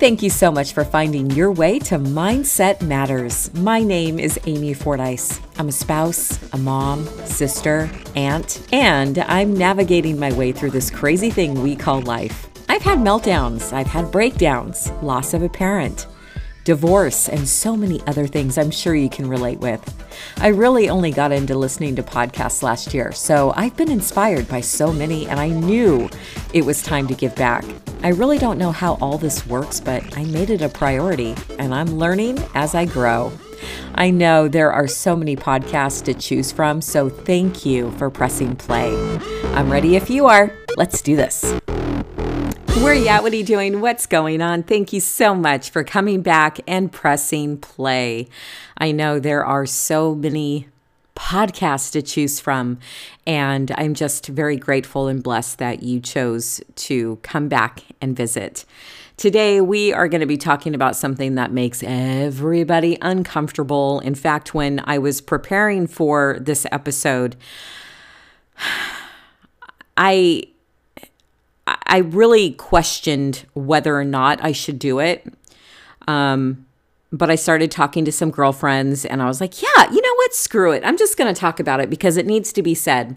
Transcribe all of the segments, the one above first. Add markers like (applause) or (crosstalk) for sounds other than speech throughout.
Thank you so much for finding your way to Mindset Matters. My name is Amy Fordyce. I'm a spouse, a mom, sister, aunt, and I'm navigating my way through this crazy thing we call life. I've had meltdowns, I've had breakdowns, loss of a parent, divorce, and so many other things I'm sure you can relate with. I really only got into listening to podcasts last year, so I've been inspired by so many, and I knew it was time to give back. I really don't know how all this works, but I made it a priority, and I'm learning as I grow. I know there are so many podcasts to choose from, so thank you for pressing play. I'm ready if you are. Let's do this. Where you at? What are you doing? What's going on? Thank you so much for coming back and pressing play. I know there are so many podcasts to choose from, and I'm just very grateful and blessed that you chose to come back and visit. Today, we are going to be talking about something that makes everybody uncomfortable. In fact, when I was preparing for this episode, (sighs) I I really questioned whether or not I should do it. Um, but I started talking to some girlfriends and I was like, yeah, you know what? Screw it. I'm just going to talk about it because it needs to be said.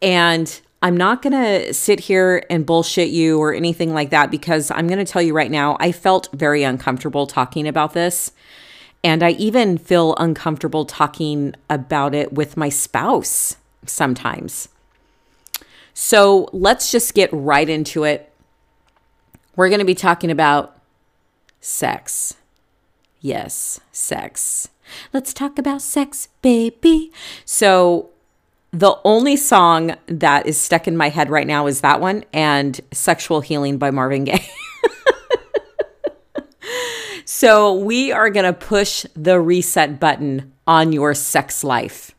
And I'm not going to sit here and bullshit you or anything like that because I'm going to tell you right now, I felt very uncomfortable talking about this. And I even feel uncomfortable talking about it with my spouse sometimes. So let's just get right into it. We're going to be talking about sex. Yes, sex. Let's talk about sex, baby. So, the only song that is stuck in my head right now is that one and Sexual Healing by Marvin Gaye. (laughs) so, we are going to push the reset button on your sex life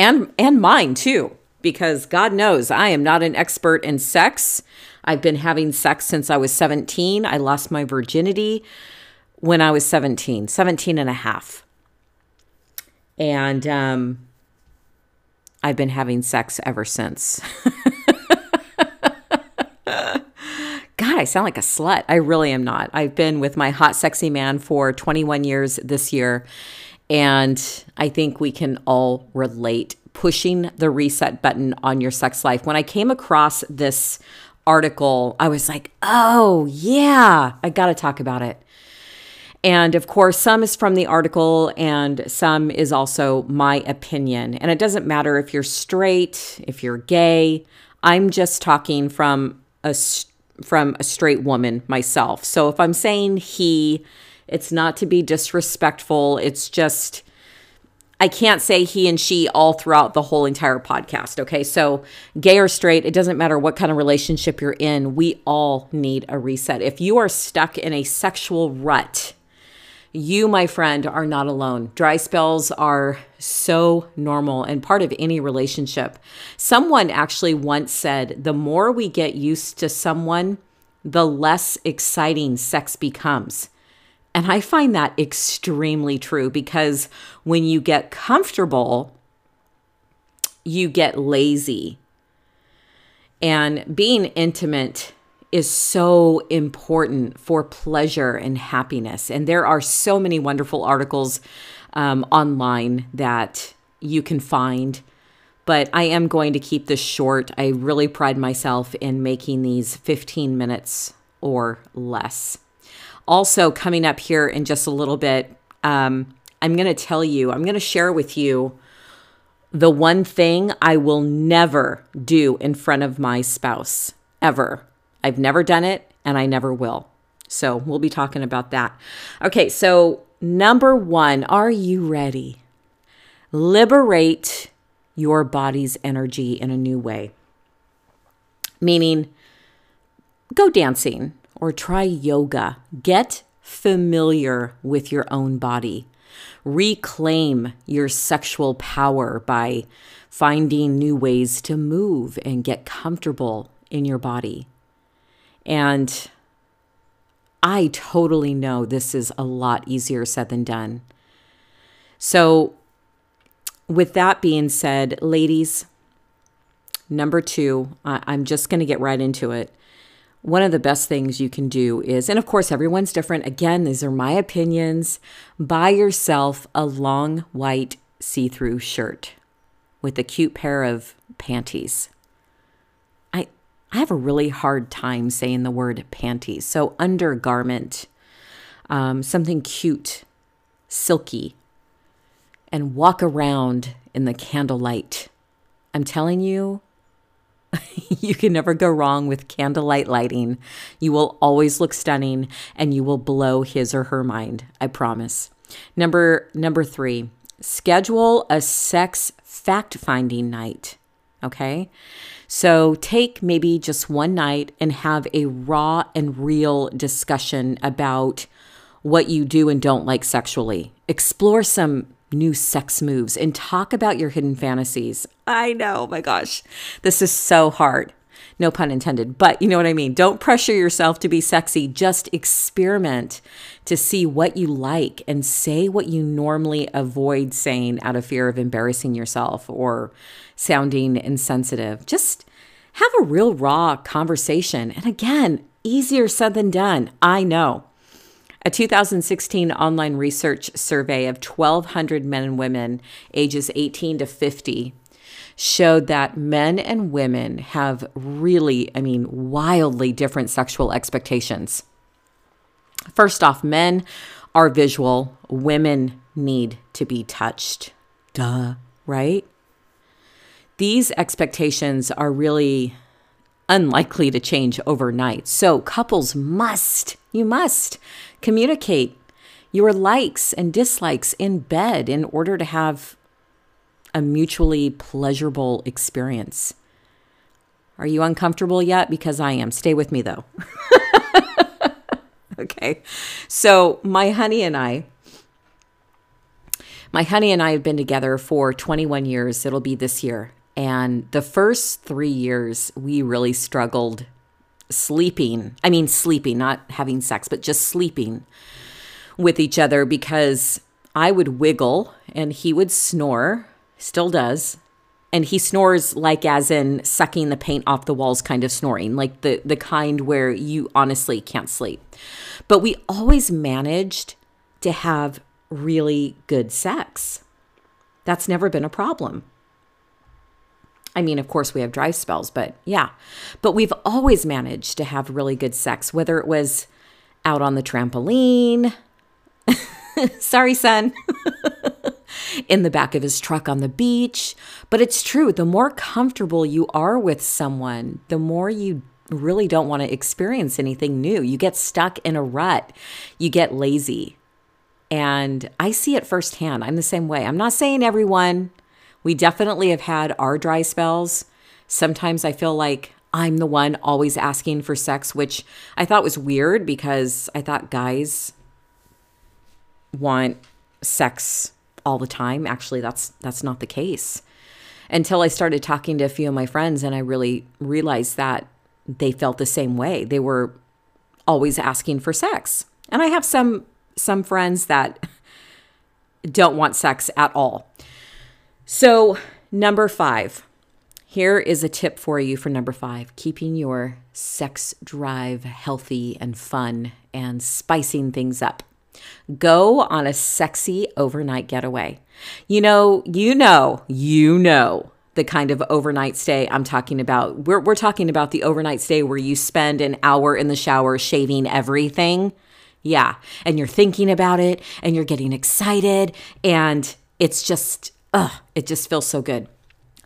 and and mine too because God knows I am not an expert in sex. I've been having sex since I was 17. I lost my virginity when I was 17, 17 and a half. And um, I've been having sex ever since. (laughs) God, I sound like a slut. I really am not. I've been with my hot, sexy man for 21 years this year. And I think we can all relate pushing the reset button on your sex life. When I came across this article, I was like, oh, yeah, I got to talk about it. And of course, some is from the article and some is also my opinion. And it doesn't matter if you're straight, if you're gay. I'm just talking from a from a straight woman myself. So if I'm saying he, it's not to be disrespectful. It's just I can't say he and she all throughout the whole entire podcast. Okay. So, gay or straight, it doesn't matter what kind of relationship you're in, we all need a reset. If you are stuck in a sexual rut, you, my friend, are not alone. Dry spells are so normal and part of any relationship. Someone actually once said the more we get used to someone, the less exciting sex becomes. And I find that extremely true because when you get comfortable, you get lazy. And being intimate is so important for pleasure and happiness. And there are so many wonderful articles um, online that you can find. But I am going to keep this short. I really pride myself in making these 15 minutes or less. Also, coming up here in just a little bit, um, I'm going to tell you, I'm going to share with you the one thing I will never do in front of my spouse, ever. I've never done it and I never will. So we'll be talking about that. Okay, so number one, are you ready? Liberate your body's energy in a new way. Meaning, go dancing, or try yoga. Get familiar with your own body. Reclaim your sexual power by finding new ways to move and get comfortable in your body. And I totally know this is a lot easier said than done. So, with that being said, ladies, number two, I'm just going to get right into it one of the best things you can do is, and of course, everyone's different. Again, these are my opinions. Buy yourself a long white see through shirt with a cute pair of panties. I, have a really hard time saying the word panties. So, undergarment, um, something cute, silky, and walk around in the candlelight. I'm telling you, (laughs) you can never go wrong with candlelight lighting. You will always look stunning and you will blow his or her mind. I promise. Number number 3, schedule a sex fact-finding night. Okay? So take maybe just one night and have a raw and real discussion about what you do and don't like sexually. Explore some new sex moves and talk about your hidden fantasies. I know, oh my gosh, this is so hard. No pun intended, but you know what I mean. Don't pressure yourself to be sexy. Just experiment to see what you like and say what you normally avoid saying out of fear of embarrassing yourself or sounding insensitive. Just have a real raw conversation. And again, easier said than done. I know. A 2016 online research survey of 1,200 men and women ages 18 to 50 showed that men and women have really, I mean, wildly different sexual expectations. First off, men are visual, women need to be touched. Duh, right? These expectations are really unlikely to change overnight. So couples must, you must communicate your likes and dislikes in bed in order to have a mutually pleasurable experience. Are you uncomfortable yet? Because I am. Stay with me though. (laughs) okay. So, my honey and I, my honey and I have been together for 21 years. It'll be this year. And the first three years, we really struggled sleeping. I mean, sleeping, not having sex, but just sleeping with each other because I would wiggle and he would snore, still does. And he snores like as in sucking the paint off the walls kind of snoring, like the the kind where you honestly can't sleep. But we always managed to have really good sex. That's never been a problem. I mean, of course, we have dry spells, but yeah. But we've always managed to have really good sex, whether it was out on the trampoline. (laughs) Sorry, son. (laughs) in the back of his truck on the beach. But it's true. The more comfortable you are with someone, the more you really don't want to experience anything new. You get stuck in a rut, you get lazy. And I see it firsthand. I'm the same way. I'm not saying everyone, we definitely have had our dry spells. Sometimes I feel like I'm the one always asking for sex, which I thought was weird because I thought guys want sex all the time. Actually, that's that's not the case. Until I started talking to a few of my friends and I really realized that they felt the same way. They were always asking for sex. And I have some some friends that (laughs) don't want sex at all. So, number five. Here is a tip for you for number five keeping your sex drive healthy and fun and spicing things up. Go on a sexy overnight getaway. You know, you know, you know the kind of overnight stay I'm talking about. We're, we're talking about the overnight stay where you spend an hour in the shower shaving everything. Yeah. And you're thinking about it and you're getting excited and it's just ugh, it just feels so good.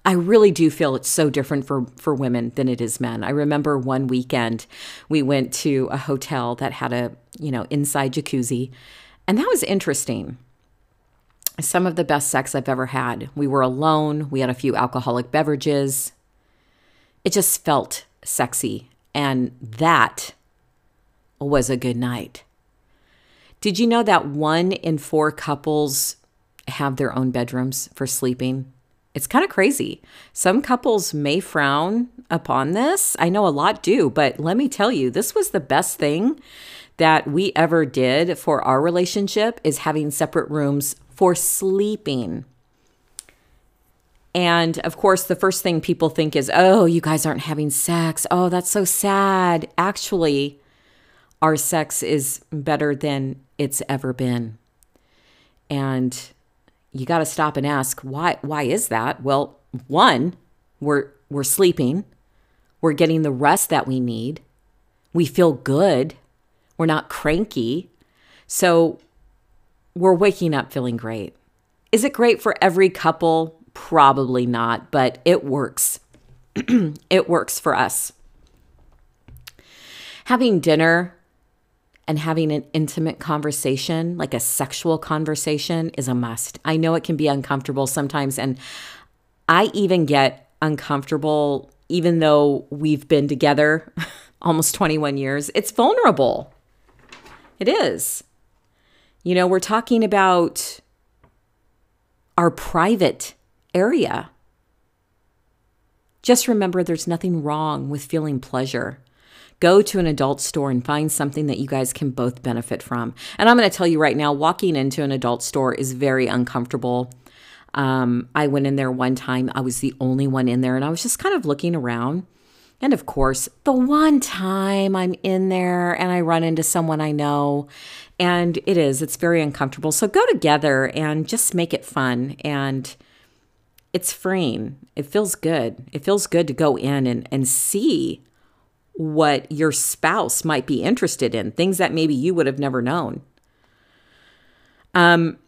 I really do feel it's so different for, for women than it is men. I remember one weekend we went to a hotel that had a, you know, inside jacuzzi, and that was interesting. Some of the best sex I've ever had. We were alone, we had a few alcoholic beverages. It just felt sexy, and that was a good night. Did you know that one in four couples have their own bedrooms for sleeping. It's kind of crazy. Some couples may frown upon this. I know a lot do, but let me tell you, this was the best thing that we ever did for our relationship is having separate rooms for sleeping. And of course, the first thing people think is, oh, you guys aren't having sex. Oh, that's so sad. Actually, our sex is better than it's ever been. And you got to stop and ask, why why is that? Well, one, we're we're sleeping. We're getting the rest that we need. We feel good. We're not cranky. So we're waking up feeling great. Is it great for every couple? Probably not, but it works. (clears throat) it works for us. Having dinner and having an intimate conversation, like a sexual conversation, is a must. I know it can be uncomfortable sometimes, and I even get uncomfortable even though we've been together (laughs) almost 21 years. It's vulnerable. It is. You know, we're talking about our private area. Just remember there's nothing wrong with feeling pleasure. Go to an adult store and find something that you guys can both benefit from. And I'm going to tell you right now, walking into an adult store is very uncomfortable. Um, I went in there one time, I was the only one in there, and I was just kind of looking around. And of course, the one time I'm in there and I run into someone I know, and it is, it's very uncomfortable. So go together and just make it fun. And it's freeing. It feels good. It feels good to go in and, and see what your spouse might be interested in, things that maybe you would have never known. Um,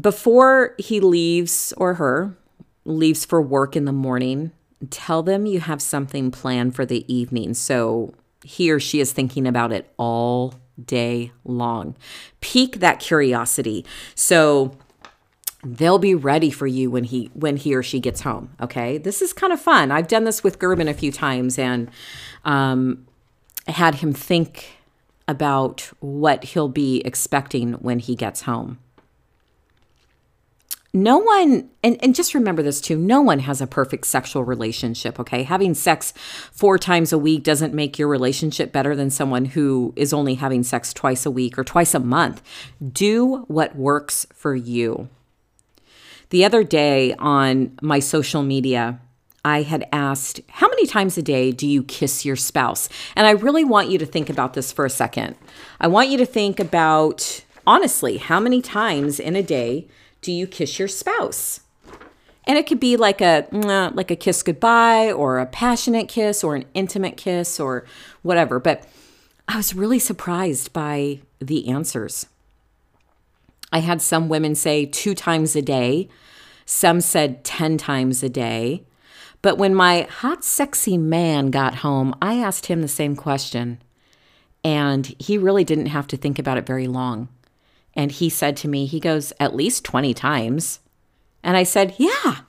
before he leaves or her leaves for work in the morning, tell them you have something planned for the evening. So he or she is thinking about it all day long. Pique that curiosity. So they'll be ready for you when he when he or she gets home okay? This is kind of fun. I've done this with Gerben a few times and um, had him think about what he'll be expecting when he gets home. No one and, and just remember this too no one has a perfect sexual relationship okay? Having sex four times a week doesn't make your relationship better than someone who is only having sex twice a week or twice a month. Do what works for you the other day on my social media I had asked, How many times a day do you kiss your spouse? And I really want you to think about this for a second. I want you to think about, honestly, how many times in a day do you kiss your spouse? And it could be like a mm, like a kiss goodbye or a passionate kiss or an intimate kiss or whatever. But I was really surprised by the answers. I had some women say two times a day. Some said 10 times a day. But when my hot, sexy man got home, I asked him the same question. And he really didn't have to think about it very long. And he said to me, he goes, at least 20 times. And I said, yeah.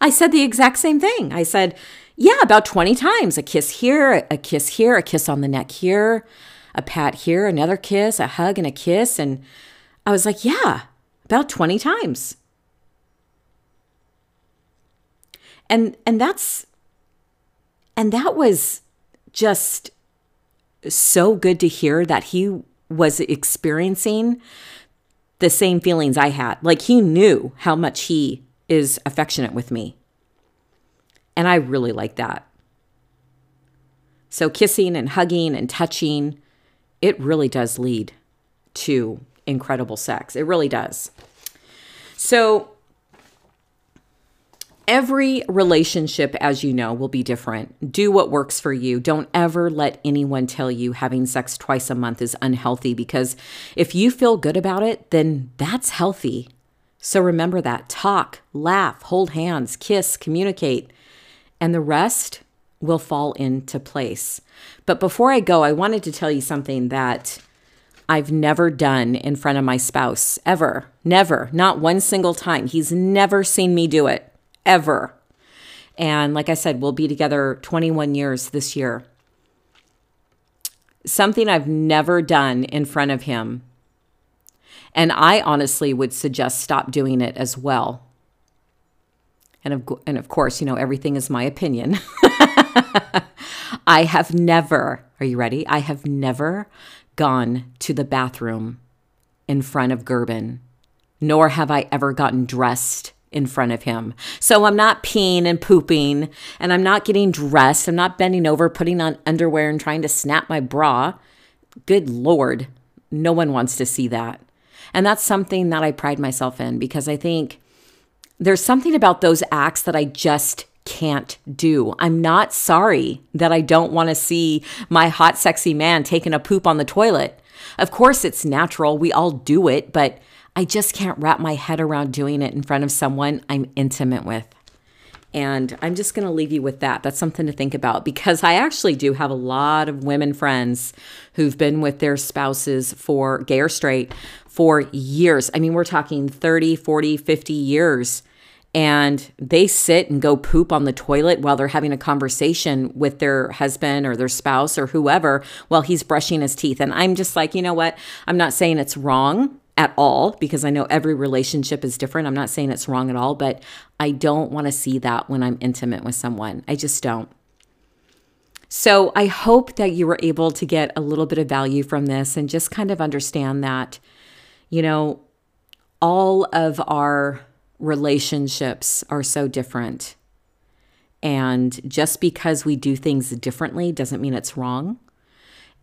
I said the exact same thing. I said, yeah, about 20 times. A kiss here, a kiss here, a kiss on the neck here, a pat here, another kiss, a hug and a kiss. And I was like, yeah, about 20 times. And and that's and that was just so good to hear that he was experiencing the same feelings I had. Like he knew how much he is affectionate with me. And I really like that. So kissing and hugging and touching, it really does lead to incredible sex. It really does. So Every relationship, as you know, will be different. Do what works for you. Don't ever let anyone tell you having sex twice a month is unhealthy because if you feel good about it, then that's healthy. So remember that. Talk, laugh, hold hands, kiss, communicate, and the rest will fall into place. But before I go, I wanted to tell you something that I've never done in front of my spouse, ever. Never. Not one single time. He's never seen me do it ever. And like I said, we'll be together 21 years this year. Something I've never done in front of him. And I honestly would suggest stop doing it as well. And of, and of course, you know, everything is my opinion. (laughs) I have never, are you ready? I have never gone to the bathroom in front of Gerben, nor have I ever gotten dressed in front of him. So I'm not peeing and pooping and I'm not getting dressed. I'm not bending over, putting on underwear and trying to snap my bra. Good Lord, no one wants to see that. And that's something that I pride myself in because I think there's something about those acts that I just can't do. I'm not sorry that I don't want to see my hot, sexy man taking a poop on the toilet. Of course, it's natural. We all do it, but I just can't wrap my head around doing it in front of someone I'm intimate with. And I'm just going to leave you with that. That's something to think about because I actually do have a lot of women friends who've been with their spouses for gay or straight for years. I mean, we're talking 30, 40, 50 years. And they sit and go poop on the toilet while they're having a conversation with their husband or their spouse or whoever while he's brushing his teeth. And I'm just like, you know what? I'm not saying it's wrong at all because I know every relationship is different. I'm not saying it's wrong at all, but I don't want to see that when I'm intimate with someone. I just don't. So I hope that you were able to get a little bit of value from this and just kind of understand that, you know, all of our relationships are so different. And just because we do things differently doesn't mean it's wrong.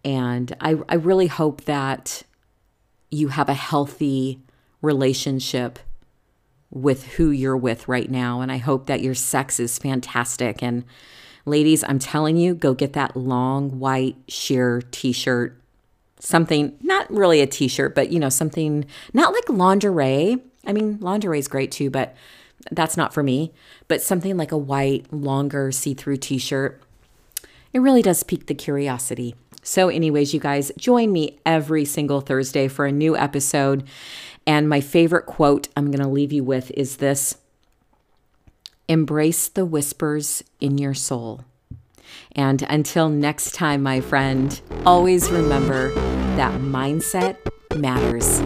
And I, I really hope that you have a healthy relationship with who you're with right now. And I hope that your sex is fantastic. And ladies, I'm telling you, go get that long white sheer t shirt. Something, not really a t shirt, but you know, something not like lingerie. I mean, lingerie is great too, but that's not for me. But something like a white, longer see through t shirt. It really does pique the curiosity. So, anyways, you guys, join me every single Thursday for a new episode. And my favorite quote I'm going to leave you with is this Embrace the whispers in your soul. And until next time, my friend, always remember that mindset matters.